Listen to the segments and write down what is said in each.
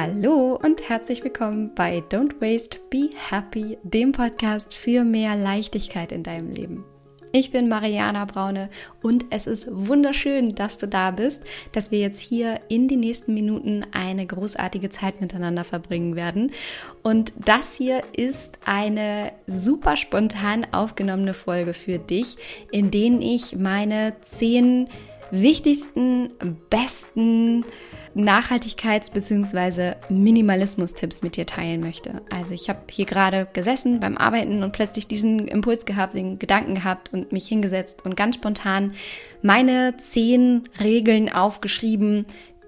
Hallo und herzlich willkommen bei Don't Waste, Be Happy, dem Podcast für mehr Leichtigkeit in deinem Leben. Ich bin Mariana Braune und es ist wunderschön, dass du da bist, dass wir jetzt hier in den nächsten Minuten eine großartige Zeit miteinander verbringen werden. Und das hier ist eine super spontan aufgenommene Folge für dich, in denen ich meine zehn wichtigsten, besten, Nachhaltigkeits- bzw. Minimalismus-Tipps mit dir teilen möchte. Also ich habe hier gerade gesessen beim Arbeiten und plötzlich diesen Impuls gehabt, den Gedanken gehabt und mich hingesetzt und ganz spontan meine zehn Regeln aufgeschrieben,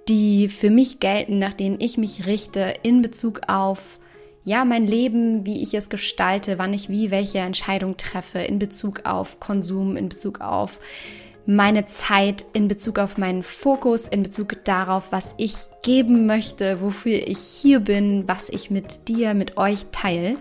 die für mich gelten, nach denen ich mich richte in Bezug auf ja, mein Leben, wie ich es gestalte, wann ich wie welche Entscheidung treffe in Bezug auf Konsum, in Bezug auf meine Zeit in Bezug auf meinen Fokus, in Bezug darauf, was ich geben möchte, wofür ich hier bin, was ich mit dir, mit euch teile.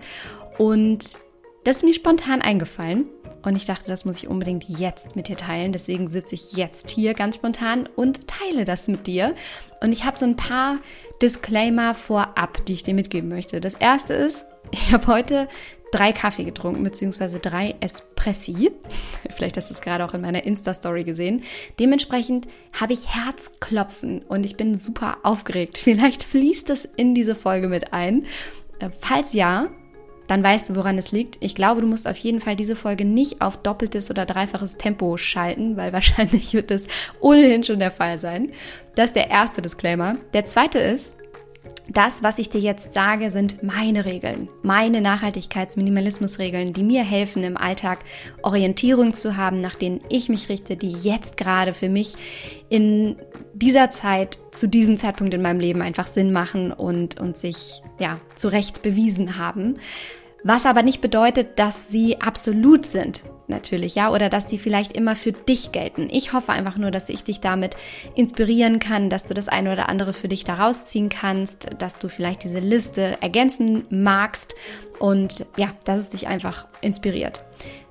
Und das ist mir spontan eingefallen. Und ich dachte, das muss ich unbedingt jetzt mit dir teilen. Deswegen sitze ich jetzt hier ganz spontan und teile das mit dir. Und ich habe so ein paar Disclaimer vorab, die ich dir mitgeben möchte. Das erste ist, ich habe heute drei Kaffee getrunken, beziehungsweise drei Espressi. Vielleicht hast du es gerade auch in meiner Insta-Story gesehen. Dementsprechend habe ich Herzklopfen und ich bin super aufgeregt. Vielleicht fließt es in diese Folge mit ein. Äh, falls ja, dann weißt du, woran es liegt. Ich glaube, du musst auf jeden Fall diese Folge nicht auf doppeltes oder dreifaches Tempo schalten, weil wahrscheinlich wird es ohnehin schon der Fall sein. Das ist der erste Disclaimer. Der zweite ist, das, was ich dir jetzt sage, sind meine Regeln, meine Nachhaltigkeits-Minimalismus-Regeln, die mir helfen, im Alltag Orientierung zu haben, nach denen ich mich richte, die jetzt gerade für mich in dieser Zeit, zu diesem Zeitpunkt in meinem Leben einfach Sinn machen und, und sich, ja, zu Recht bewiesen haben. Was aber nicht bedeutet, dass sie absolut sind, natürlich, ja, oder dass sie vielleicht immer für dich gelten. Ich hoffe einfach nur, dass ich dich damit inspirieren kann, dass du das eine oder andere für dich daraus ziehen kannst, dass du vielleicht diese Liste ergänzen magst und ja, dass es dich einfach inspiriert.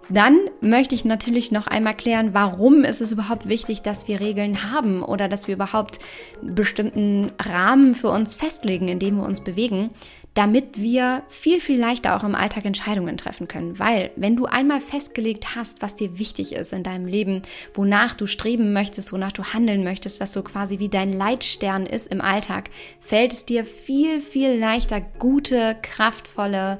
Dann möchte ich natürlich noch einmal klären, warum ist es überhaupt wichtig, dass wir Regeln haben oder dass wir überhaupt bestimmten Rahmen für uns festlegen, in dem wir uns bewegen damit wir viel, viel leichter auch im Alltag Entscheidungen treffen können. Weil wenn du einmal festgelegt hast, was dir wichtig ist in deinem Leben, wonach du streben möchtest, wonach du handeln möchtest, was so quasi wie dein Leitstern ist im Alltag, fällt es dir viel, viel leichter, gute, kraftvolle,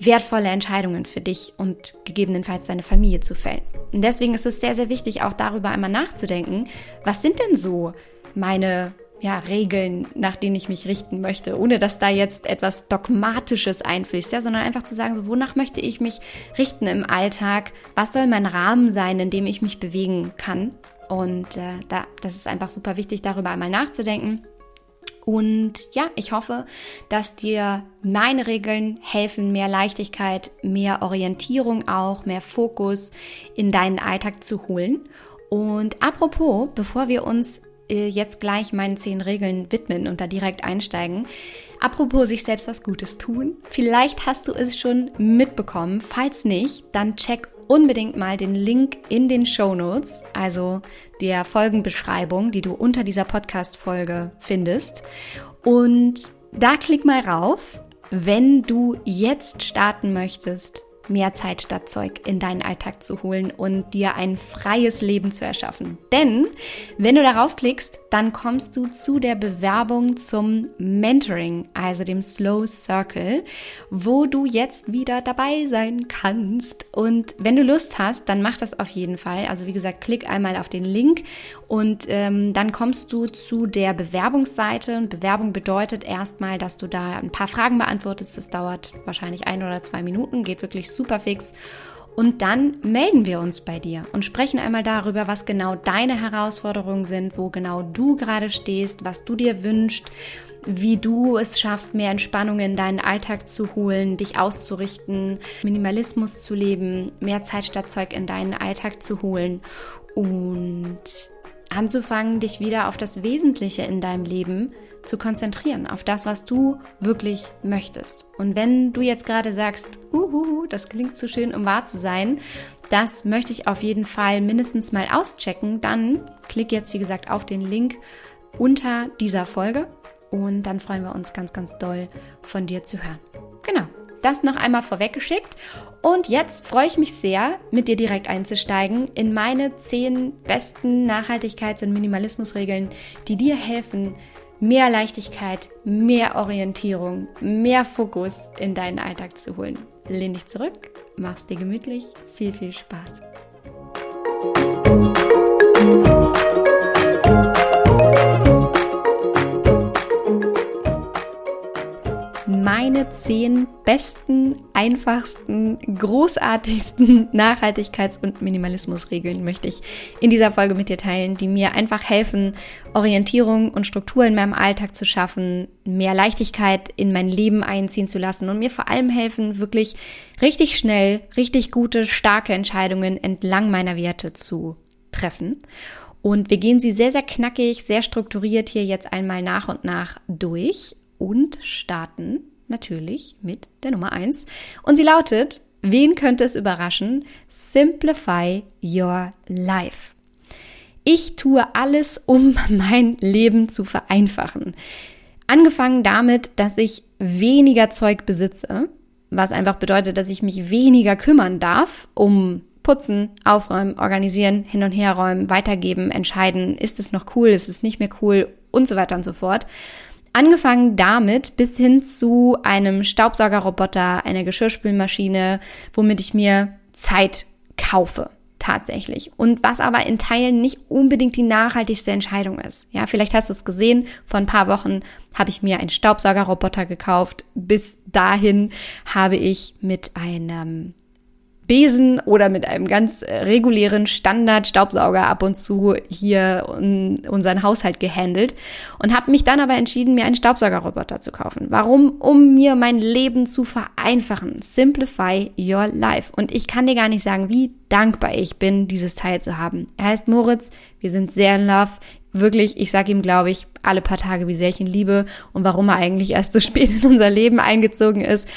wertvolle Entscheidungen für dich und gegebenenfalls deine Familie zu fällen. Und deswegen ist es sehr, sehr wichtig, auch darüber einmal nachzudenken, was sind denn so meine ja, Regeln, nach denen ich mich richten möchte, ohne dass da jetzt etwas Dogmatisches einfließt, ja, sondern einfach zu sagen, so, wonach möchte ich mich richten im Alltag? Was soll mein Rahmen sein, in dem ich mich bewegen kann? Und äh, da, das ist einfach super wichtig, darüber einmal nachzudenken. Und ja, ich hoffe, dass dir meine Regeln helfen, mehr Leichtigkeit, mehr Orientierung auch, mehr Fokus in deinen Alltag zu holen. Und apropos, bevor wir uns jetzt gleich meinen zehn Regeln widmen und da direkt einsteigen. Apropos sich selbst was Gutes tun. Vielleicht hast du es schon mitbekommen. Falls nicht, dann check unbedingt mal den Link in den Show Notes, also der Folgenbeschreibung, die du unter dieser Podcast-Folge findest. Und da klick mal rauf, wenn du jetzt starten möchtest mehr Zeit statt Zeug in deinen Alltag zu holen und dir ein freies Leben zu erschaffen. Denn wenn du darauf klickst, dann kommst du zu der Bewerbung zum Mentoring, also dem Slow Circle, wo du jetzt wieder dabei sein kannst. Und wenn du Lust hast, dann mach das auf jeden Fall. Also wie gesagt, klick einmal auf den Link und ähm, dann kommst du zu der Bewerbungsseite. Und Bewerbung bedeutet erstmal, dass du da ein paar Fragen beantwortest. Das dauert wahrscheinlich ein oder zwei Minuten, geht wirklich super fix. Und dann melden wir uns bei dir und sprechen einmal darüber, was genau deine Herausforderungen sind, wo genau du gerade stehst, was du dir wünschst, wie du es schaffst, mehr Entspannung in deinen Alltag zu holen, dich auszurichten, Minimalismus zu leben, mehr Zeit statt Zeug in deinen Alltag zu holen und anzufangen, dich wieder auf das Wesentliche in deinem Leben zu konzentrieren, auf das, was du wirklich möchtest. Und wenn du jetzt gerade sagst, uhu, das klingt zu schön, um wahr zu sein, das möchte ich auf jeden Fall mindestens mal auschecken, dann klick jetzt, wie gesagt, auf den Link unter dieser Folge Und dann freuen wir uns ganz, ganz doll von dir zu hören. Genau, das noch einmal vorweggeschickt. Und jetzt freue ich mich sehr, mit dir direkt einzusteigen in meine zehn besten Nachhaltigkeits- und Minimalismusregeln, die dir helfen, mehr Leichtigkeit, mehr Orientierung, mehr Fokus in deinen Alltag zu holen. Lehn dich zurück, mach's dir gemütlich, viel, viel Spaß. Meine zehn besten, einfachsten, großartigsten Nachhaltigkeits- und Minimalismusregeln möchte ich in dieser Folge mit dir teilen, die mir einfach helfen, Orientierung und Struktur in meinem Alltag zu schaffen, mehr Leichtigkeit in mein Leben einziehen zu lassen und mir vor allem helfen, wirklich richtig schnell, richtig gute, starke Entscheidungen entlang meiner Werte zu treffen. Und wir gehen sie sehr, sehr knackig, sehr strukturiert hier jetzt einmal nach und nach durch und starten natürlich mit der Nummer 1. Und sie lautet, wen könnte es überraschen? Simplify your life. Ich tue alles, um mein Leben zu vereinfachen. Angefangen damit, dass ich weniger Zeug besitze, was einfach bedeutet, dass ich mich weniger kümmern darf um Putzen, Aufräumen, Organisieren, hin und her räumen, weitergeben, entscheiden, ist es noch cool, ist es nicht mehr cool und so weiter und so fort. Angefangen damit bis hin zu einem Staubsaugerroboter, einer Geschirrspülmaschine, womit ich mir Zeit kaufe tatsächlich. Und was aber in Teilen nicht unbedingt die nachhaltigste Entscheidung ist. Ja, vielleicht hast du es gesehen, vor ein paar Wochen habe ich mir einen Staubsaugerroboter gekauft. Bis dahin habe ich mit einem Besen oder mit einem ganz äh, regulären Standard-Staubsauger ab und zu hier unseren Haushalt gehandelt und habe mich dann aber entschieden, mir einen Staubsaugerroboter zu kaufen. Warum? Um mir mein Leben zu vereinfachen. Simplify your life. Und ich kann dir gar nicht sagen, wie dankbar ich bin, dieses Teil zu haben. Er heißt Moritz. Wir sind sehr in Love. Wirklich, ich sage ihm, glaube ich, alle paar Tage, wie sehr ich ihn liebe und warum er eigentlich erst so spät in unser Leben eingezogen ist.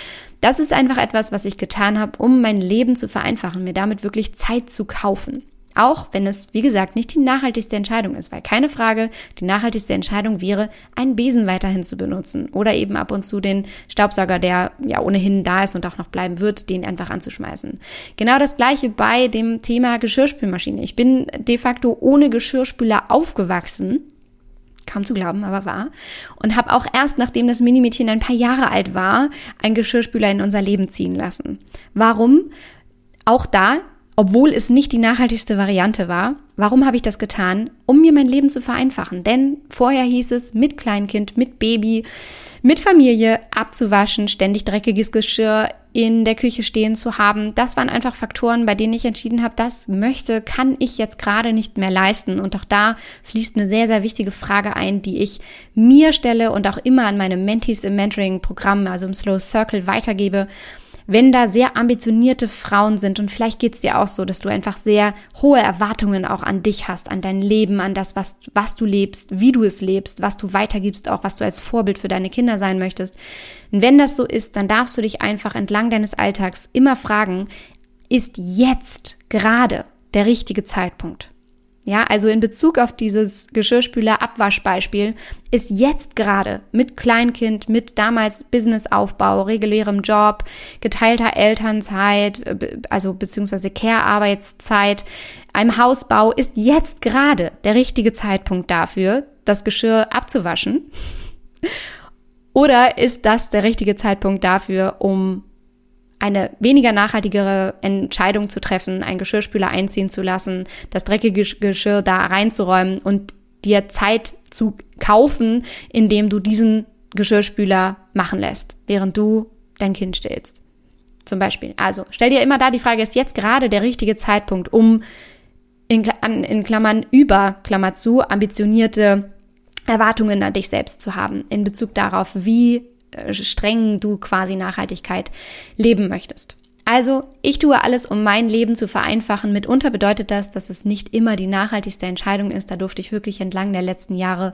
Das ist einfach etwas, was ich getan habe, um mein Leben zu vereinfachen, mir damit wirklich Zeit zu kaufen. Auch wenn es, wie gesagt, nicht die nachhaltigste Entscheidung ist, weil keine Frage, die nachhaltigste Entscheidung wäre, einen Besen weiterhin zu benutzen oder eben ab und zu den Staubsauger, der ja ohnehin da ist und auch noch bleiben wird, den einfach anzuschmeißen. Genau das gleiche bei dem Thema Geschirrspülmaschine. Ich bin de facto ohne Geschirrspüler aufgewachsen kaum zu glauben, aber wahr. Und habe auch erst, nachdem das Minimädchen ein paar Jahre alt war, einen Geschirrspüler in unser Leben ziehen lassen. Warum? Auch da, obwohl es nicht die nachhaltigste Variante war, warum habe ich das getan? Um mir mein Leben zu vereinfachen. Denn vorher hieß es mit Kleinkind, mit Baby, mit Familie abzuwaschen, ständig dreckiges Geschirr in der Küche stehen zu haben. Das waren einfach Faktoren, bei denen ich entschieden habe, das möchte, kann ich jetzt gerade nicht mehr leisten. Und auch da fließt eine sehr, sehr wichtige Frage ein, die ich mir stelle und auch immer an meine Mentees im Mentoring-Programm, also im Slow Circle weitergebe wenn da sehr ambitionierte Frauen sind und vielleicht geht es dir auch so, dass du einfach sehr hohe Erwartungen auch an dich hast, an dein Leben, an das, was, was du lebst, wie du es lebst, was du weitergibst, auch was du als Vorbild für deine Kinder sein möchtest. Und wenn das so ist, dann darfst du dich einfach entlang deines Alltags immer fragen, ist jetzt gerade der richtige Zeitpunkt? Ja, also in Bezug auf dieses Geschirrspüler-Abwaschbeispiel ist jetzt gerade mit Kleinkind, mit damals Businessaufbau, regulärem Job, geteilter Elternzeit, äh, also beziehungsweise Care-Arbeitszeit, einem Hausbau ist jetzt gerade der richtige Zeitpunkt dafür, das Geschirr abzuwaschen? Oder ist das der richtige Zeitpunkt dafür, um eine weniger nachhaltigere Entscheidung zu treffen, einen Geschirrspüler einziehen zu lassen, das dreckige Geschirr da reinzuräumen und dir Zeit zu kaufen, indem du diesen Geschirrspüler machen lässt, während du dein Kind stillst. Zum Beispiel. Also stell dir immer da die Frage, ist jetzt gerade der richtige Zeitpunkt, um in, in Klammern über, Klammer zu, ambitionierte Erwartungen an dich selbst zu haben in Bezug darauf, wie streng du quasi Nachhaltigkeit leben möchtest. Also, ich tue alles, um mein Leben zu vereinfachen. Mitunter bedeutet das, dass es nicht immer die nachhaltigste Entscheidung ist. Da durfte ich wirklich entlang der letzten Jahre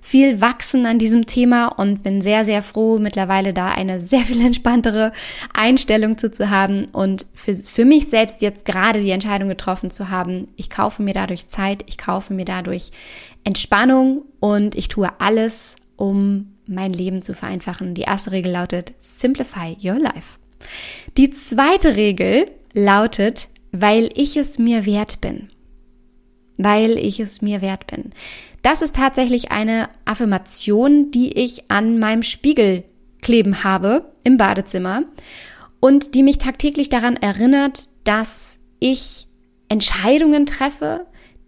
viel wachsen an diesem Thema und bin sehr, sehr froh, mittlerweile da eine sehr viel entspanntere Einstellung zu, zu haben und für, für mich selbst jetzt gerade die Entscheidung getroffen zu haben. Ich kaufe mir dadurch Zeit, ich kaufe mir dadurch Entspannung und ich tue alles, um mein Leben zu vereinfachen. Die erste Regel lautet Simplify Your Life. Die zweite Regel lautet, weil ich es mir wert bin. Weil ich es mir wert bin. Das ist tatsächlich eine Affirmation, die ich an meinem Spiegel kleben habe im Badezimmer und die mich tagtäglich daran erinnert, dass ich Entscheidungen treffe,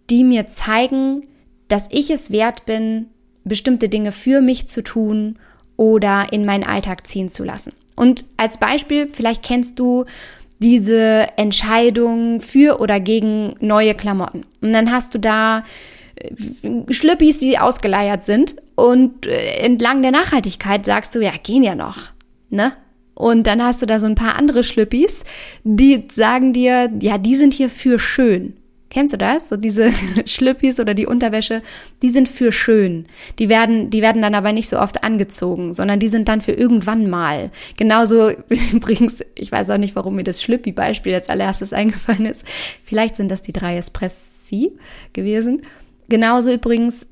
die mir zeigen, dass ich es wert bin, bestimmte Dinge für mich zu tun oder in meinen Alltag ziehen zu lassen. Und als Beispiel, vielleicht kennst du diese Entscheidung für oder gegen neue Klamotten. Und dann hast du da äh, Schlüppis, die ausgeleiert sind und äh, entlang der Nachhaltigkeit sagst du, ja, gehen ja noch, ne? Und dann hast du da so ein paar andere Schlüppis, die sagen dir, ja, die sind hier für schön. Kennst du das? So diese Schlüppis oder die Unterwäsche, die sind für schön. Die werden, die werden dann aber nicht so oft angezogen, sondern die sind dann für irgendwann mal. Genauso übrigens, ich weiß auch nicht, warum mir das Schlüppi-Beispiel als allererstes eingefallen ist. Vielleicht sind das die drei Espressi gewesen. Genauso übrigens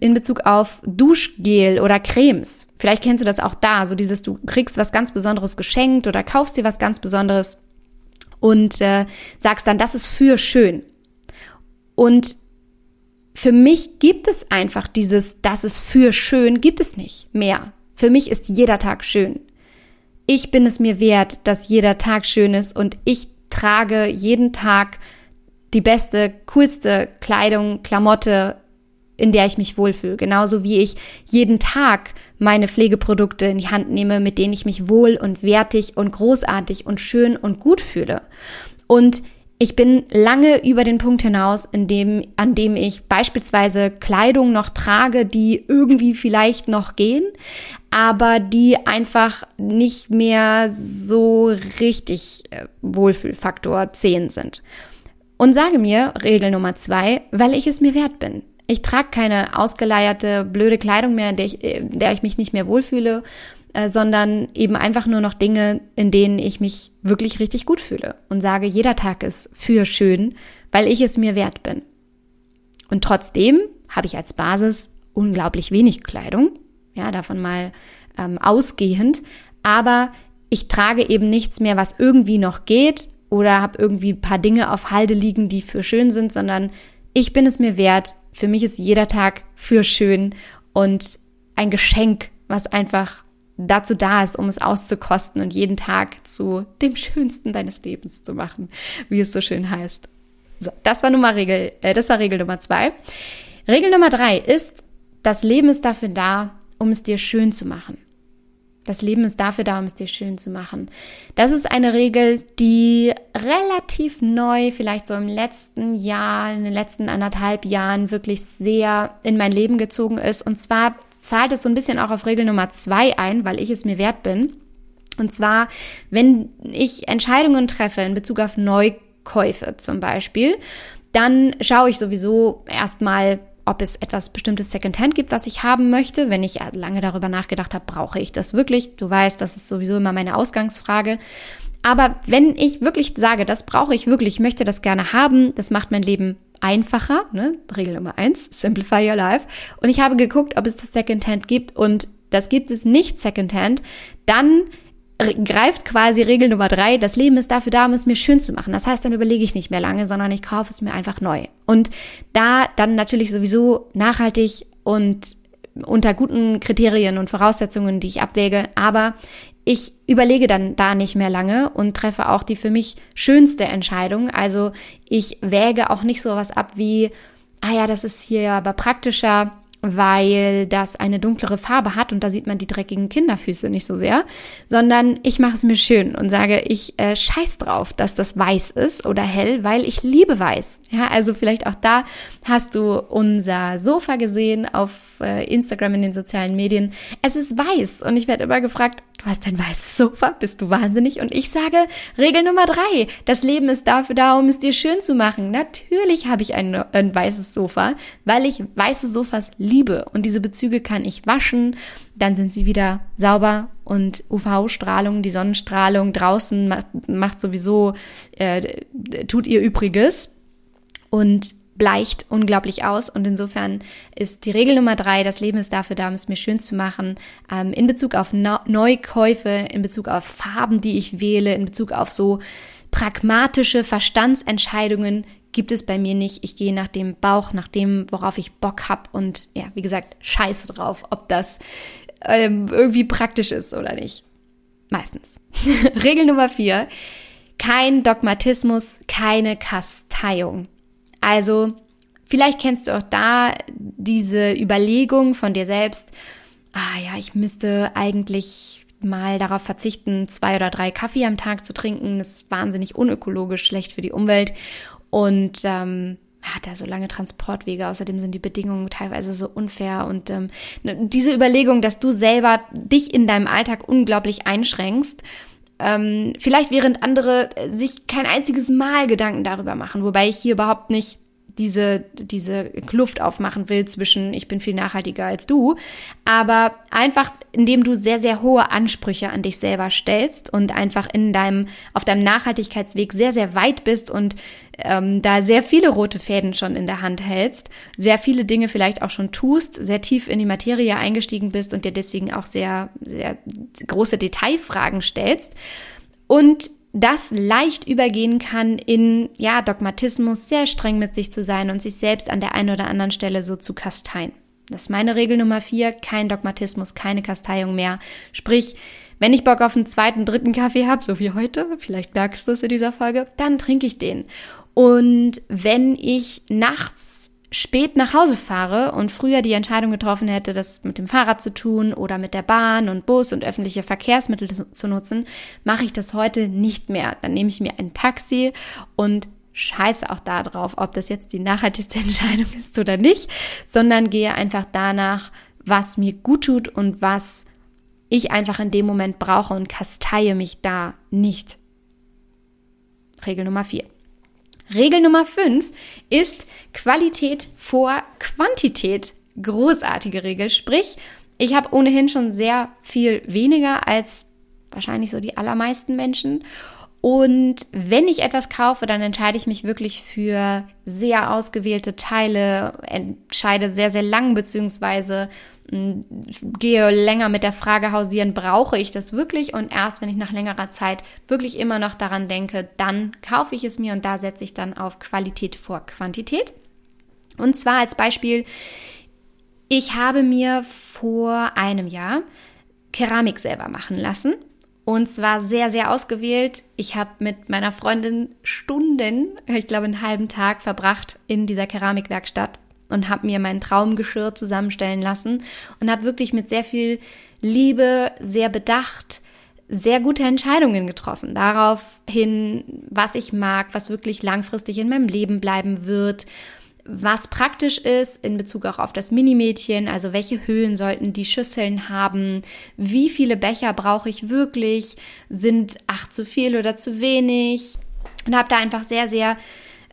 in Bezug auf Duschgel oder Cremes. Vielleicht kennst du das auch da, so dieses, du kriegst was ganz Besonderes geschenkt oder kaufst dir was ganz Besonderes und äh, sagst dann, das ist für schön. Und für mich gibt es einfach dieses, das ist für schön, gibt es nicht mehr. Für mich ist jeder Tag schön. Ich bin es mir wert, dass jeder Tag schön ist und ich trage jeden Tag die beste, coolste Kleidung, Klamotte, in der ich mich wohlfühle. Genauso wie ich jeden Tag meine Pflegeprodukte in die Hand nehme, mit denen ich mich wohl und wertig und großartig und schön und gut fühle. Und ich bin lange über den Punkt hinaus, in dem, an dem ich beispielsweise Kleidung noch trage, die irgendwie vielleicht noch gehen, aber die einfach nicht mehr so richtig äh, Wohlfühlfaktor 10 sind. Und sage mir, Regel Nummer zwei, weil ich es mir wert bin. Ich trage keine ausgeleierte, blöde Kleidung mehr, in der ich, in der ich mich nicht mehr wohlfühle, äh, sondern eben einfach nur noch Dinge, in denen ich mich wirklich richtig gut fühle und sage, jeder Tag ist für schön, weil ich es mir wert bin. Und trotzdem habe ich als Basis unglaublich wenig Kleidung, ja, davon mal ähm, ausgehend, aber ich trage eben nichts mehr, was irgendwie noch geht oder habe irgendwie ein paar Dinge auf Halde liegen, die für schön sind, sondern ich bin es mir wert. Für mich ist jeder Tag für schön und ein Geschenk, was einfach dazu da ist, um es auszukosten und jeden Tag zu dem schönsten deines Lebens zu machen, wie es so schön heißt. So, das war Nummer Regel, äh, das war Regel Nummer zwei. Regel Nummer drei ist, das Leben ist dafür da, um es dir schön zu machen. Das Leben ist dafür da, um es dir schön zu machen. Das ist eine Regel, die relativ neu, vielleicht so im letzten Jahr, in den letzten anderthalb Jahren wirklich sehr in mein Leben gezogen ist. Und zwar zahlt es so ein bisschen auch auf Regel Nummer zwei ein, weil ich es mir wert bin. Und zwar, wenn ich Entscheidungen treffe in Bezug auf Neukäufe zum Beispiel, dann schaue ich sowieso erstmal, ob es etwas bestimmtes Secondhand gibt, was ich haben möchte. Wenn ich lange darüber nachgedacht habe, brauche ich das wirklich? Du weißt, das ist sowieso immer meine Ausgangsfrage. Aber wenn ich wirklich sage, das brauche ich wirklich, ich möchte das gerne haben, das macht mein Leben einfacher, ne? Regel Nummer eins, simplify your life. Und ich habe geguckt, ob es das Secondhand gibt und das gibt es nicht Secondhand, dann greift quasi Regel Nummer drei, das Leben ist dafür da, um es mir schön zu machen. Das heißt, dann überlege ich nicht mehr lange, sondern ich kaufe es mir einfach neu. Und da dann natürlich sowieso nachhaltig und unter guten Kriterien und Voraussetzungen, die ich abwäge, aber ich überlege dann da nicht mehr lange und treffe auch die für mich schönste Entscheidung. Also ich wäge auch nicht so was ab wie, ah ja, das ist hier aber praktischer weil das eine dunklere Farbe hat und da sieht man die dreckigen Kinderfüße nicht so sehr, sondern ich mache es mir schön und sage, ich äh, scheiß drauf, dass das weiß ist oder hell, weil ich liebe weiß. Ja, also vielleicht auch da hast du unser Sofa gesehen auf äh, Instagram in den sozialen Medien. Es ist weiß und ich werde immer gefragt, du hast ein weißes Sofa, bist du wahnsinnig? Und ich sage, Regel Nummer drei, das Leben ist dafür da, um es dir schön zu machen. Natürlich habe ich ein, ein weißes Sofa, weil ich weiße Sofas liebe und diese Bezüge kann ich waschen, dann sind sie wieder sauber und UV-Strahlung, die Sonnenstrahlung draußen macht, macht sowieso, äh, tut ihr Übriges. Und bleicht unglaublich aus. Und insofern ist die Regel Nummer drei, das Leben ist dafür da, um es mir schön zu machen, ähm, in Bezug auf Neukäufe, in Bezug auf Farben, die ich wähle, in Bezug auf so pragmatische Verstandsentscheidungen gibt es bei mir nicht. Ich gehe nach dem Bauch, nach dem, worauf ich Bock habe und ja, wie gesagt, scheiße drauf, ob das ähm, irgendwie praktisch ist oder nicht. Meistens. Regel Nummer vier. Kein Dogmatismus, keine Kasteiung. Also, vielleicht kennst du auch da diese Überlegung von dir selbst, ah ja, ich müsste eigentlich mal darauf verzichten, zwei oder drei Kaffee am Tag zu trinken. Das ist wahnsinnig unökologisch, schlecht für die Umwelt. Und ähm, hat er so lange Transportwege, außerdem sind die Bedingungen teilweise so unfair und ähm, ne, diese Überlegung, dass du selber dich in deinem Alltag unglaublich einschränkst, ähm, vielleicht während andere sich kein einziges Mal Gedanken darüber machen, wobei ich hier überhaupt nicht diese, diese Kluft aufmachen will zwischen ich bin viel nachhaltiger als du, aber einfach indem du sehr, sehr hohe Ansprüche an dich selber stellst und einfach in deinem, auf deinem Nachhaltigkeitsweg sehr, sehr weit bist und ähm, da sehr viele rote Fäden schon in der Hand hältst, sehr viele Dinge vielleicht auch schon tust, sehr tief in die Materie eingestiegen bist und dir deswegen auch sehr, sehr große Detailfragen stellst und das leicht übergehen kann in, ja, Dogmatismus, sehr streng mit sich zu sein und sich selbst an der einen oder anderen Stelle so zu kasteien. Das ist meine Regel Nummer vier, kein Dogmatismus, keine Kasteiung mehr. Sprich, wenn ich Bock auf einen zweiten, dritten Kaffee habe, so wie heute, vielleicht merkst du es in dieser Folge, dann trinke ich den. Und wenn ich nachts spät nach Hause fahre und früher die Entscheidung getroffen hätte, das mit dem Fahrrad zu tun oder mit der Bahn und Bus und öffentliche Verkehrsmittel zu nutzen, mache ich das heute nicht mehr. Dann nehme ich mir ein Taxi und scheiße auch darauf, ob das jetzt die nachhaltigste Entscheidung ist oder nicht, sondern gehe einfach danach, was mir gut tut und was ich einfach in dem Moment brauche und kasteie mich da nicht. Regel Nummer vier. Regel Nummer 5 ist Qualität vor Quantität. Großartige Regel. Sprich, ich habe ohnehin schon sehr viel weniger als wahrscheinlich so die allermeisten Menschen. Und wenn ich etwas kaufe, dann entscheide ich mich wirklich für sehr ausgewählte Teile, entscheide sehr, sehr lang, beziehungsweise gehe länger mit der Frage hausieren, brauche ich das wirklich? Und erst wenn ich nach längerer Zeit wirklich immer noch daran denke, dann kaufe ich es mir und da setze ich dann auf Qualität vor Quantität. Und zwar als Beispiel, ich habe mir vor einem Jahr Keramik selber machen lassen. Und zwar sehr, sehr ausgewählt. Ich habe mit meiner Freundin Stunden, ich glaube einen halben Tag verbracht in dieser Keramikwerkstatt und habe mir mein Traumgeschirr zusammenstellen lassen und habe wirklich mit sehr viel Liebe, sehr bedacht, sehr gute Entscheidungen getroffen. Darauf hin, was ich mag, was wirklich langfristig in meinem Leben bleiben wird, was praktisch ist in Bezug auch auf das Minimädchen, also welche Höhen sollten die Schüsseln haben, wie viele Becher brauche ich wirklich, sind acht zu viel oder zu wenig? Und habe da einfach sehr, sehr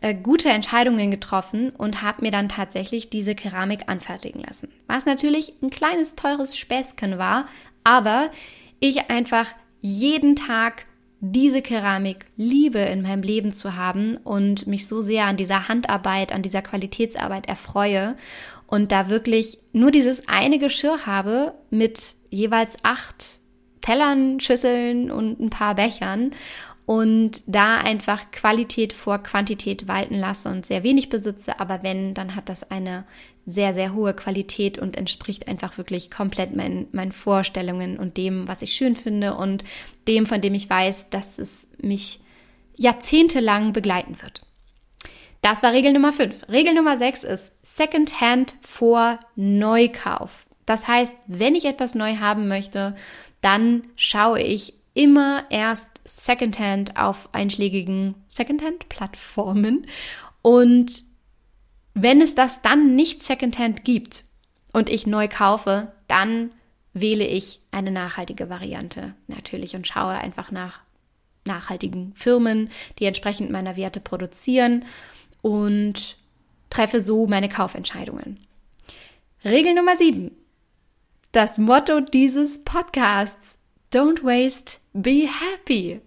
äh, gute Entscheidungen getroffen und habe mir dann tatsächlich diese Keramik anfertigen lassen. Was natürlich ein kleines, teures Späßchen war, aber ich einfach jeden Tag diese Keramik liebe in meinem Leben zu haben und mich so sehr an dieser Handarbeit, an dieser Qualitätsarbeit erfreue und da wirklich nur dieses eine Geschirr habe mit jeweils acht Tellern, Schüsseln und ein paar Bechern und da einfach Qualität vor Quantität walten lasse und sehr wenig besitze, aber wenn, dann hat das eine sehr, sehr hohe Qualität und entspricht einfach wirklich komplett meinen, meinen Vorstellungen und dem, was ich schön finde und dem, von dem ich weiß, dass es mich jahrzehntelang begleiten wird. Das war Regel Nummer 5. Regel Nummer 6 ist Secondhand vor Neukauf. Das heißt, wenn ich etwas neu haben möchte, dann schaue ich immer erst Secondhand auf einschlägigen Secondhand-Plattformen. Und wenn es das dann nicht Secondhand gibt und ich neu kaufe, dann wähle ich eine nachhaltige Variante natürlich und schaue einfach nach nachhaltigen Firmen, die entsprechend meiner Werte produzieren und treffe so meine Kaufentscheidungen. Regel Nummer 7. Das Motto dieses Podcasts Don't waste, be happy.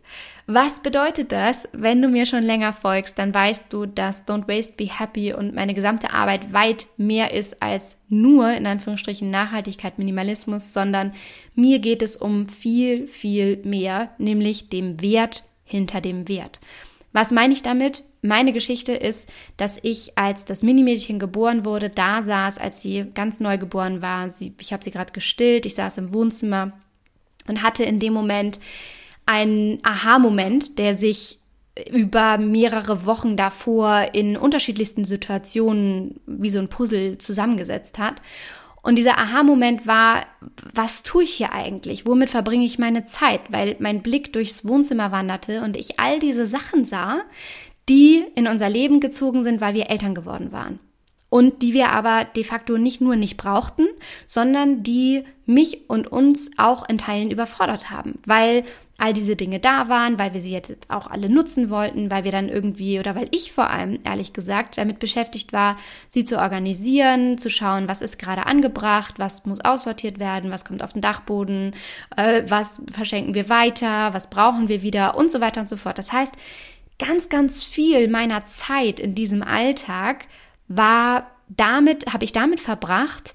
Was bedeutet das? Wenn du mir schon länger folgst, dann weißt du, dass Don't Waste, Be Happy und meine gesamte Arbeit weit mehr ist als nur in Anführungsstrichen Nachhaltigkeit, Minimalismus, sondern mir geht es um viel, viel mehr, nämlich dem Wert hinter dem Wert. Was meine ich damit? Meine Geschichte ist, dass ich, als das Minimädchen geboren wurde, da saß, als sie ganz neu geboren war. Sie, ich habe sie gerade gestillt, ich saß im Wohnzimmer und hatte in dem Moment einen Aha-Moment, der sich über mehrere Wochen davor in unterschiedlichsten Situationen wie so ein Puzzle zusammengesetzt hat. Und dieser Aha-Moment war, was tue ich hier eigentlich? Womit verbringe ich meine Zeit? Weil mein Blick durchs Wohnzimmer wanderte und ich all diese Sachen sah, die in unser Leben gezogen sind, weil wir Eltern geworden waren. Und die wir aber de facto nicht nur nicht brauchten, sondern die mich und uns auch in Teilen überfordert haben, weil all diese Dinge da waren, weil wir sie jetzt auch alle nutzen wollten, weil wir dann irgendwie oder weil ich vor allem ehrlich gesagt damit beschäftigt war, sie zu organisieren, zu schauen, was ist gerade angebracht, was muss aussortiert werden, was kommt auf den Dachboden, äh, was verschenken wir weiter, was brauchen wir wieder und so weiter und so fort. Das heißt, ganz, ganz viel meiner Zeit in diesem Alltag war damit, habe ich damit verbracht,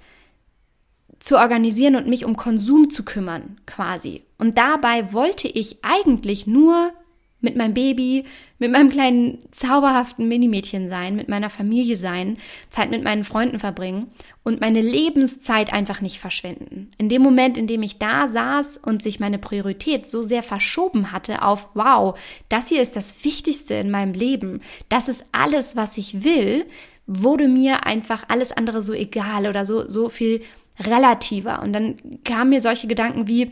zu organisieren und mich um Konsum zu kümmern, quasi. Und dabei wollte ich eigentlich nur mit meinem Baby, mit meinem kleinen zauberhaften Minimädchen sein, mit meiner Familie sein, Zeit mit meinen Freunden verbringen und meine Lebenszeit einfach nicht verschwenden. In dem Moment, in dem ich da saß und sich meine Priorität so sehr verschoben hatte auf, wow, das hier ist das Wichtigste in meinem Leben, das ist alles, was ich will, wurde mir einfach alles andere so egal oder so, so viel relativer. Und dann kamen mir solche Gedanken wie,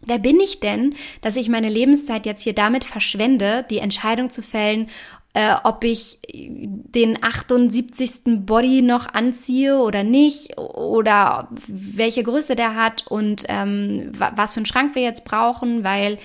wer bin ich denn, dass ich meine Lebenszeit jetzt hier damit verschwende, die Entscheidung zu fällen, äh, ob ich den 78. Body noch anziehe oder nicht oder welche Größe der hat und ähm, was für einen Schrank wir jetzt brauchen, weil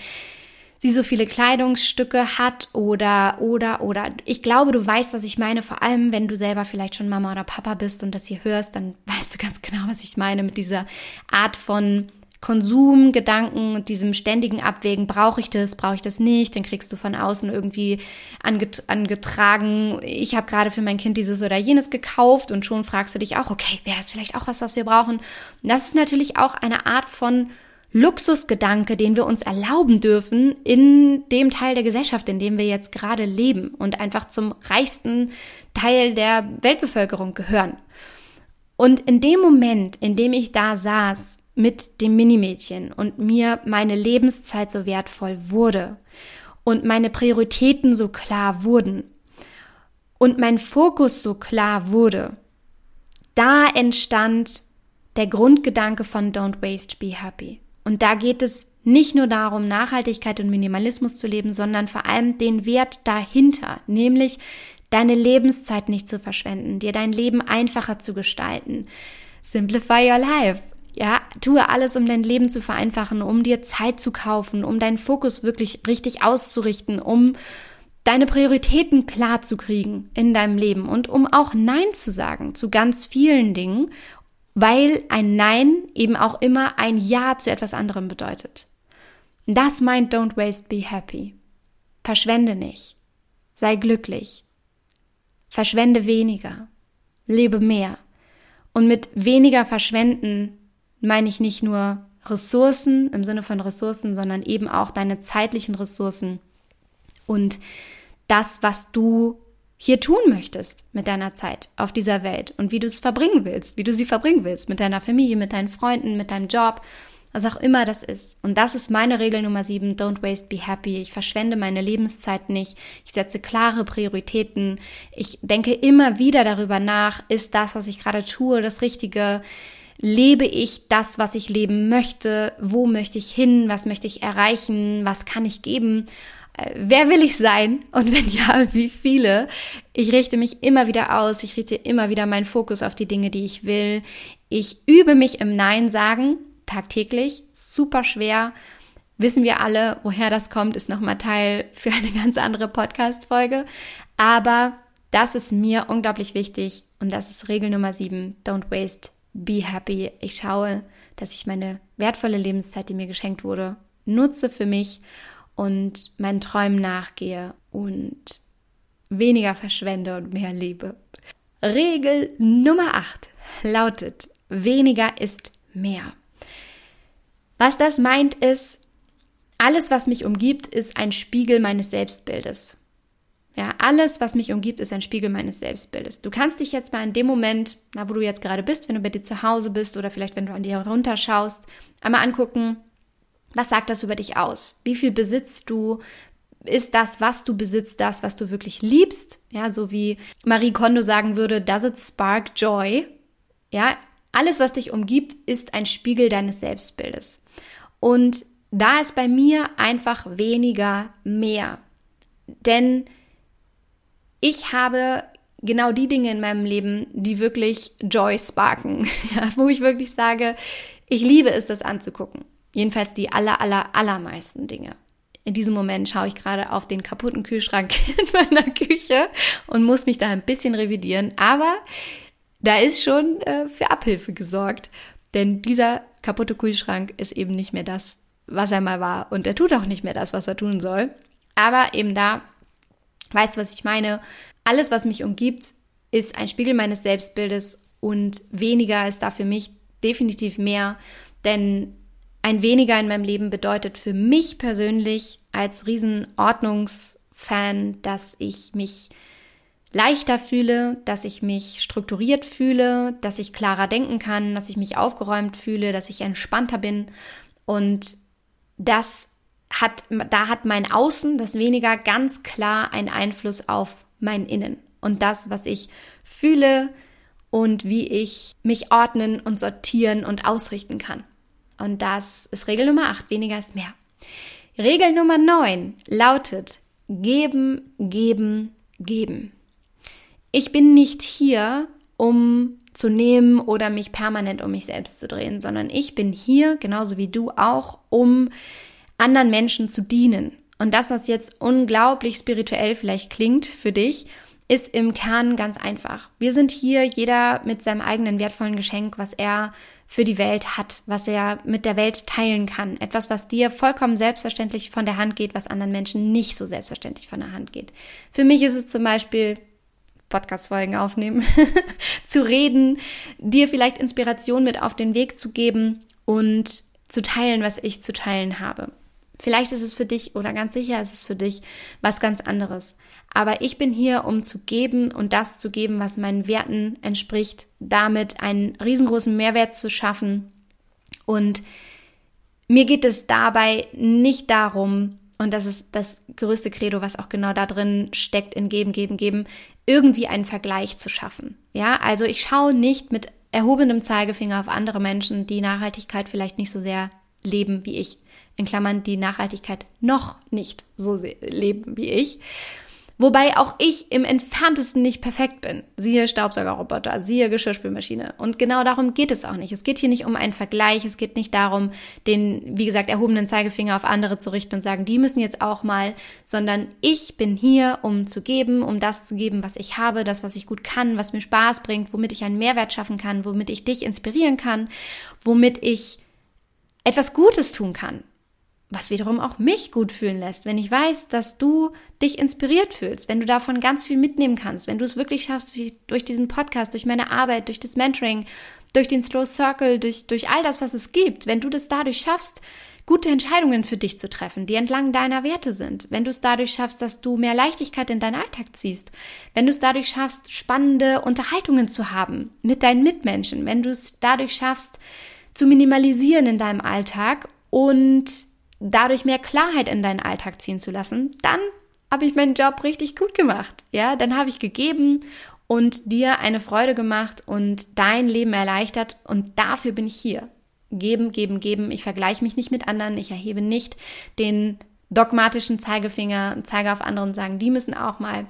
sie so viele Kleidungsstücke hat oder, oder, oder. Ich glaube, du weißt, was ich meine. Vor allem, wenn du selber vielleicht schon Mama oder Papa bist und das hier hörst, dann weißt du ganz genau, was ich meine mit dieser Art von Konsumgedanken und diesem ständigen Abwägen, brauche ich das, brauche ich das nicht, dann kriegst du von außen irgendwie anget angetragen, ich habe gerade für mein Kind dieses oder jenes gekauft und schon fragst du dich auch, okay, wäre das vielleicht auch was, was wir brauchen? Und das ist natürlich auch eine Art von Luxusgedanke, den wir uns erlauben dürfen in dem Teil der Gesellschaft, in dem wir jetzt gerade leben und einfach zum reichsten Teil der Weltbevölkerung gehören. Und in dem Moment, in dem ich da saß mit dem Minimädchen und mir meine Lebenszeit so wertvoll wurde und meine Prioritäten so klar wurden und mein Fokus so klar wurde, da entstand der Grundgedanke von Don't Waste, Be Happy. Und da geht es nicht nur darum, Nachhaltigkeit und Minimalismus zu leben, sondern vor allem den Wert dahinter, nämlich deine Lebenszeit nicht zu verschwenden, dir dein Leben einfacher zu gestalten. Simplify your life. Ja, tue alles, um dein Leben zu vereinfachen, um dir Zeit zu kaufen, um deinen Fokus wirklich richtig auszurichten, um deine Prioritäten klar zu kriegen in deinem Leben und um auch Nein zu sagen zu ganz vielen Dingen weil ein Nein eben auch immer ein Ja zu etwas anderem bedeutet. Das meint Don't Waste, Be Happy. Verschwende nicht. Sei glücklich. Verschwende weniger. Lebe mehr. Und mit weniger verschwenden meine ich nicht nur Ressourcen im Sinne von Ressourcen, sondern eben auch deine zeitlichen Ressourcen und das, was du hier tun möchtest mit deiner Zeit auf dieser Welt und wie du es verbringen willst, wie du sie verbringen willst mit deiner Familie, mit deinen Freunden, mit deinem Job, was auch immer das ist. Und das ist meine Regel Nummer sieben, don't waste, be happy. Ich verschwende meine Lebenszeit nicht. Ich setze klare Prioritäten. Ich denke immer wieder darüber nach, ist das, was ich gerade tue, das Richtige? Lebe ich das, was ich leben möchte? Wo möchte ich hin? Was möchte ich erreichen? Was kann ich geben? Wer will ich sein? Und wenn ja, wie viele? Ich richte mich immer wieder aus, ich richte immer wieder meinen Fokus auf die Dinge, die ich will. Ich übe mich im Nein sagen, tagtäglich, super schwer. Wissen wir alle, woher das kommt, ist nochmal Teil für eine ganz andere Podcast-Folge. Aber das ist mir unglaublich wichtig und das ist Regel Nummer sieben. Don't waste, be happy. Ich schaue, dass ich meine wertvolle Lebenszeit, die mir geschenkt wurde, nutze für mich und meinen Träumen nachgehe und weniger verschwende und mehr lebe. Regel Nummer 8 lautet, weniger ist mehr. Was das meint ist, alles, was mich umgibt, ist ein Spiegel meines Selbstbildes. Ja, alles, was mich umgibt, ist ein Spiegel meines Selbstbildes. Du kannst dich jetzt mal in dem Moment, na, wo du jetzt gerade bist, wenn du bei dir zu Hause bist oder vielleicht wenn du an dir runterschaust, einmal angucken, was sagt das über dich aus? Wie viel besitzt du? Ist das, was du besitzt, das, was du wirklich liebst? Ja, so wie Marie Kondo sagen würde, does it spark joy? Ja, alles, was dich umgibt, ist ein Spiegel deines Selbstbildes. Und da ist bei mir einfach weniger mehr. Denn ich habe genau die Dinge in meinem Leben, die wirklich Joy sparken, ja, wo ich wirklich sage, ich liebe es, das anzugucken. Jedenfalls die aller, aller, allermeisten Dinge. In diesem Moment schaue ich gerade auf den kaputten Kühlschrank in meiner Küche und muss mich da ein bisschen revidieren. Aber da ist schon äh, für Abhilfe gesorgt. Denn dieser kaputte Kühlschrank ist eben nicht mehr das, was er mal war. Und er tut auch nicht mehr das, was er tun soll. Aber eben da Weißt du, was ich meine? Alles, was mich umgibt, ist ein Spiegel meines Selbstbildes und weniger ist da für mich definitiv mehr, denn ein weniger in meinem Leben bedeutet für mich persönlich als Riesenordnungsfan, dass ich mich leichter fühle, dass ich mich strukturiert fühle, dass ich klarer denken kann, dass ich mich aufgeräumt fühle, dass ich entspannter bin und das hat, da hat mein Außen, das weniger ganz klar einen Einfluss auf mein Innen und das, was ich fühle und wie ich mich ordnen und sortieren und ausrichten kann. Und das ist Regel Nummer 8, weniger ist mehr. Regel Nummer 9 lautet geben, geben, geben. Ich bin nicht hier, um zu nehmen oder mich permanent um mich selbst zu drehen, sondern ich bin hier, genauso wie du auch, um anderen Menschen zu dienen. Und das, was jetzt unglaublich spirituell vielleicht klingt für dich, ist im Kern ganz einfach. Wir sind hier, jeder mit seinem eigenen wertvollen Geschenk, was er für die Welt hat, was er mit der Welt teilen kann. Etwas, was dir vollkommen selbstverständlich von der Hand geht, was anderen Menschen nicht so selbstverständlich von der Hand geht. Für mich ist es zum Beispiel Podcast-Folgen aufnehmen, zu reden, dir vielleicht Inspiration mit auf den Weg zu geben und zu teilen, was ich zu teilen habe. Vielleicht ist es für dich oder ganz sicher ist es für dich was ganz anderes. Aber ich bin hier, um zu geben und das zu geben, was meinen Werten entspricht, damit einen riesengroßen Mehrwert zu schaffen. Und mir geht es dabei nicht darum, und das ist das größte Credo, was auch genau da drin steckt, in Geben, Geben, Geben, irgendwie einen Vergleich zu schaffen. Ja, also ich schaue nicht mit erhobenem Zeigefinger auf andere Menschen, die Nachhaltigkeit vielleicht nicht so sehr leben wie ich in Klammern die Nachhaltigkeit noch nicht so leben wie ich. Wobei auch ich im entferntesten nicht perfekt bin. Siehe Staubsaugerroboter, siehe Geschirrspülmaschine. Und genau darum geht es auch nicht. Es geht hier nicht um einen Vergleich. Es geht nicht darum, den, wie gesagt, erhobenen Zeigefinger auf andere zu richten und sagen, die müssen jetzt auch mal, sondern ich bin hier, um zu geben, um das zu geben, was ich habe, das, was ich gut kann, was mir Spaß bringt, womit ich einen Mehrwert schaffen kann, womit ich dich inspirieren kann, womit ich etwas Gutes tun kann was wiederum auch mich gut fühlen lässt, wenn ich weiß, dass du dich inspiriert fühlst, wenn du davon ganz viel mitnehmen kannst, wenn du es wirklich schaffst, durch diesen Podcast, durch meine Arbeit, durch das Mentoring, durch den Slow Circle, durch, durch all das, was es gibt, wenn du das dadurch schaffst, gute Entscheidungen für dich zu treffen, die entlang deiner Werte sind, wenn du es dadurch schaffst, dass du mehr Leichtigkeit in deinen Alltag ziehst, wenn du es dadurch schaffst, spannende Unterhaltungen zu haben mit deinen Mitmenschen, wenn du es dadurch schaffst, zu minimalisieren in deinem Alltag und dadurch mehr Klarheit in deinen Alltag ziehen zu lassen, dann habe ich meinen Job richtig gut gemacht. Ja, dann habe ich gegeben und dir eine Freude gemacht und dein Leben erleichtert und dafür bin ich hier. Geben, geben, geben. Ich vergleiche mich nicht mit anderen. Ich erhebe nicht den dogmatischen Zeigefinger, zeige auf andere und sagen, die müssen auch mal.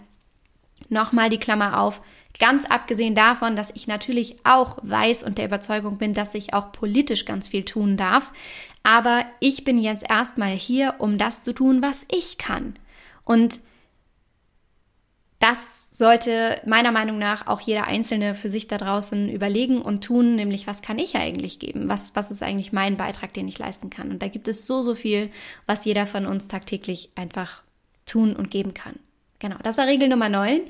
Nochmal die Klammer auf. Ganz abgesehen davon, dass ich natürlich auch weiß und der Überzeugung bin, dass ich auch politisch ganz viel tun darf. Aber ich bin jetzt erstmal hier, um das zu tun, was ich kann. Und das sollte meiner Meinung nach auch jeder Einzelne für sich da draußen überlegen und tun, nämlich was kann ich eigentlich geben? Was, was ist eigentlich mein Beitrag, den ich leisten kann? Und da gibt es so, so viel, was jeder von uns tagtäglich einfach tun und geben kann. Genau, das war Regel Nummer 9.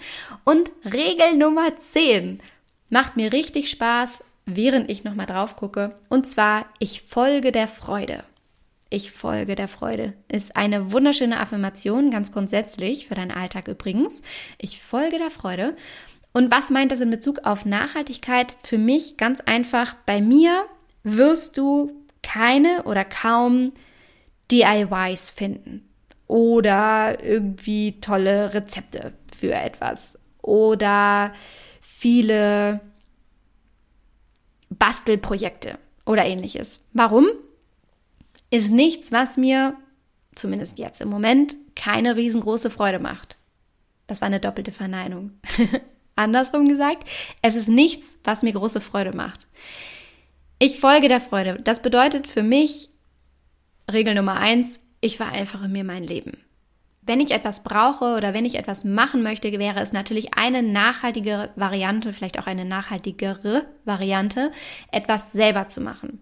Und Regel Nummer 10 macht mir richtig Spaß, während ich nochmal drauf gucke. Und zwar, ich folge der Freude. Ich folge der Freude. Ist eine wunderschöne Affirmation, ganz grundsätzlich, für deinen Alltag übrigens. Ich folge der Freude. Und was meint das in Bezug auf Nachhaltigkeit? Für mich ganz einfach, bei mir wirst du keine oder kaum DIYs finden oder irgendwie tolle Rezepte für etwas oder viele Bastelprojekte oder ähnliches. Warum? ist nichts, was mir, zumindest jetzt im Moment, keine riesengroße Freude macht. Das war eine doppelte Verneinung. Andersrum gesagt, es ist nichts, was mir große Freude macht. Ich folge der Freude. Das bedeutet für mich, Regel Nummer eins, ich vereinfache mir mein Leben. Wenn ich etwas brauche oder wenn ich etwas machen möchte, wäre es natürlich eine nachhaltigere Variante, vielleicht auch eine nachhaltigere Variante, etwas selber zu machen.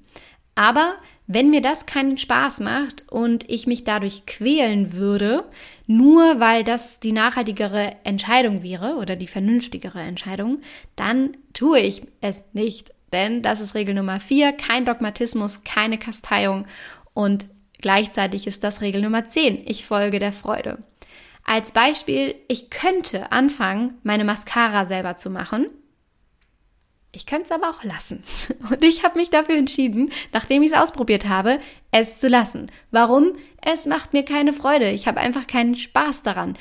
Aber wenn mir das keinen Spaß macht und ich mich dadurch quälen würde, nur weil das die nachhaltigere Entscheidung wäre oder die vernünftigere Entscheidung, dann tue ich es nicht. Denn das ist Regel Nummer vier, kein Dogmatismus, keine Kasteiung und gleichzeitig ist das Regel Nummer zehn, ich folge der Freude. Als Beispiel, ich könnte anfangen, meine Mascara selber zu machen ich könnte es aber auch lassen. Und ich habe mich dafür entschieden, nachdem ich es ausprobiert habe, es zu lassen. Warum? Es macht mir keine Freude. Ich habe einfach keinen Spaß daran.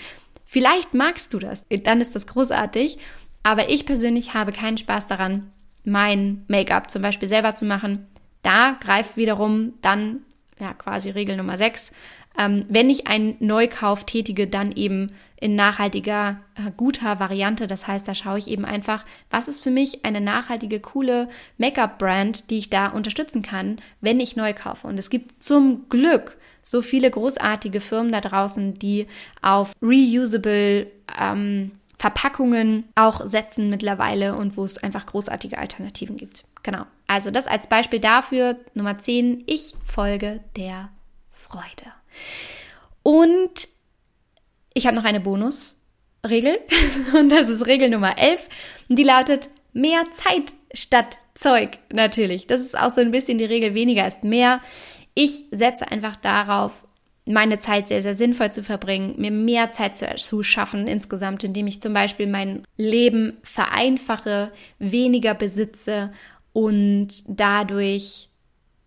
Vielleicht magst du das, dann ist das großartig. Aber ich persönlich habe keinen Spaß daran, mein Make-up zum Beispiel selber zu machen. Da greift wiederum dann ja quasi Regel Nummer 6 ähm, wenn ich einen Neukauf tätige, dann eben in nachhaltiger, äh, guter Variante. Das heißt, da schaue ich eben einfach, was ist für mich eine nachhaltige, coole Make-up-Brand, die ich da unterstützen kann, wenn ich neu kaufe. Und es gibt zum Glück so viele großartige Firmen da draußen, die auf reusable ähm, Verpackungen auch setzen mittlerweile und wo es einfach großartige Alternativen gibt. Genau. Also das als Beispiel dafür. Nummer 10. Ich folge der Freude. Und ich habe noch eine Bonusregel und das ist Regel Nummer 11 und die lautet mehr Zeit statt Zeug natürlich. Das ist auch so ein bisschen die Regel weniger ist mehr. Ich setze einfach darauf, meine Zeit sehr, sehr sinnvoll zu verbringen, mir mehr Zeit zu, schaffen insgesamt, indem ich zum Beispiel mein Leben vereinfache, weniger besitze und dadurch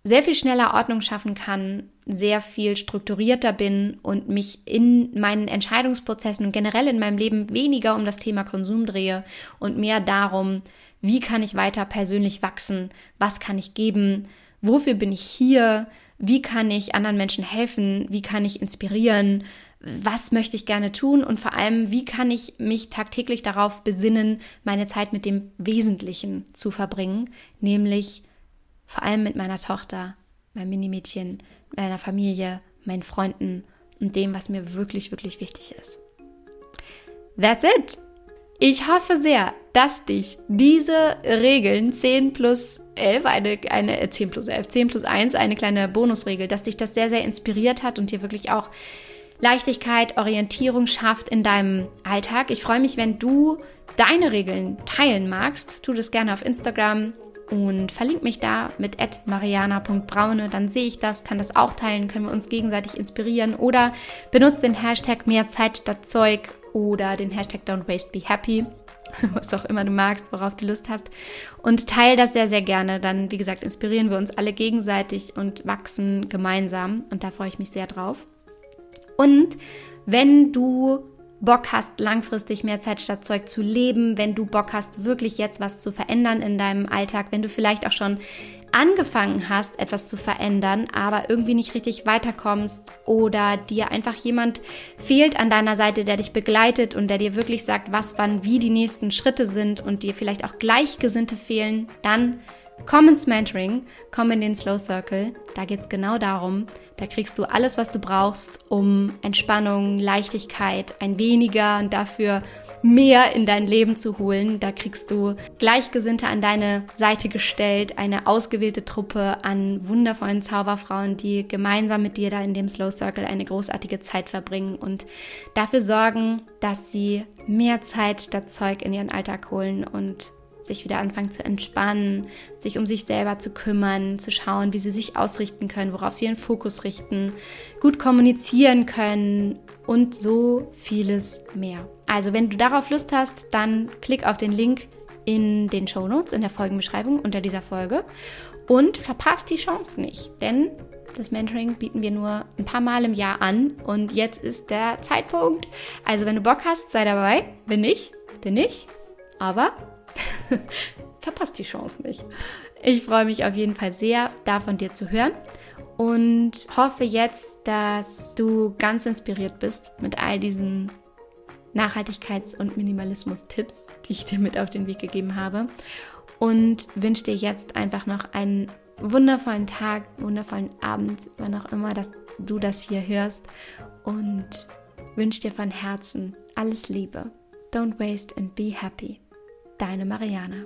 sehr viel schneller Ordnung schaffen kann, sehr viel strukturierter bin und mich in meinen Entscheidungsprozessen und generell in meinem Leben weniger um das Thema Konsum drehe und mehr darum, wie kann ich weiter persönlich wachsen, was kann ich geben, wofür bin ich hier, wie kann ich anderen Menschen helfen, wie kann ich inspirieren, was möchte ich gerne tun und vor allem, wie kann ich mich tagtäglich darauf besinnen, meine Zeit mit dem Wesentlichen zu verbringen, nämlich vor allem mit meiner Tochter, meinem Minimädchen, meiner Familie, meinen Freunden und dem, was mir wirklich, wirklich wichtig ist. That's it! Ich hoffe sehr, dass dich diese Regeln 10 plus 11, eine, eine 10 äh, plus 11, 10 plus 1, eine kleine Bonusregel, dass dich das sehr, sehr inspiriert hat und dir wirklich auch Leichtigkeit, Orientierung schafft in deinem Alltag. Ich freue mich, wenn du deine Regeln teilen magst. Tu das gerne auf Instagram, und verlinke mich da mit mariana.braune, dann sehe ich das, kann das auch teilen, können wir uns gegenseitig inspirieren oder benutze den Hashtag mehr Zeit statt Zeug oder den Hashtag Don't Waste Be Happy, was auch immer du magst, worauf du Lust hast und teile das sehr, sehr gerne. Dann, wie gesagt, inspirieren wir uns alle gegenseitig und wachsen gemeinsam und da freue ich mich sehr drauf. Und wenn du Bock hast, langfristig mehr Zeit statt Zeug zu leben, wenn du Bock hast, wirklich jetzt was zu verändern in deinem Alltag, wenn du vielleicht auch schon angefangen hast, etwas zu verändern, aber irgendwie nicht richtig weiterkommst oder dir einfach jemand fehlt an deiner Seite, der dich begleitet und der dir wirklich sagt, was, wann, wie die nächsten Schritte sind und dir vielleicht auch Gleichgesinnte fehlen, dann Komm ins Mentoring, komm in den Slow Circle. Da geht es genau darum. Da kriegst du alles, was du brauchst, um Entspannung, Leichtigkeit, ein weniger und dafür mehr in dein Leben zu holen. Da kriegst du Gleichgesinnte an deine Seite gestellt, eine ausgewählte Truppe an wundervollen Zauberfrauen, die gemeinsam mit dir da in dem Slow Circle eine großartige Zeit verbringen und dafür sorgen, dass sie mehr Zeit statt Zeug in ihren Alltag holen und sich wieder anfangen zu entspannen, sich um sich selber zu kümmern, zu schauen, wie sie sich ausrichten können, worauf sie ihren Fokus richten, gut kommunizieren können und so vieles mehr. Also, wenn du darauf Lust hast, dann klick auf den Link in den Show Notes in der Folgenbeschreibung unter dieser Folge und verpasst die Chance nicht, denn das Mentoring bieten wir nur ein paar Mal im Jahr an und jetzt ist der Zeitpunkt. Also, wenn du Bock hast, sei dabei. Wenn nicht, dann nicht. Aber verpasst die Chance nicht. Ich freue mich auf jeden Fall sehr, da von dir zu hören und hoffe jetzt, dass du ganz inspiriert bist mit all diesen Nachhaltigkeits- und Minimalismus-Tipps, die ich dir mit auf den Weg gegeben habe. Und wünsche dir jetzt einfach noch einen wundervollen Tag, wundervollen Abend, wann auch immer dass du das hier hörst. Und wünsche dir von Herzen alles Liebe. Don't waste and be happy. Deine Mariana.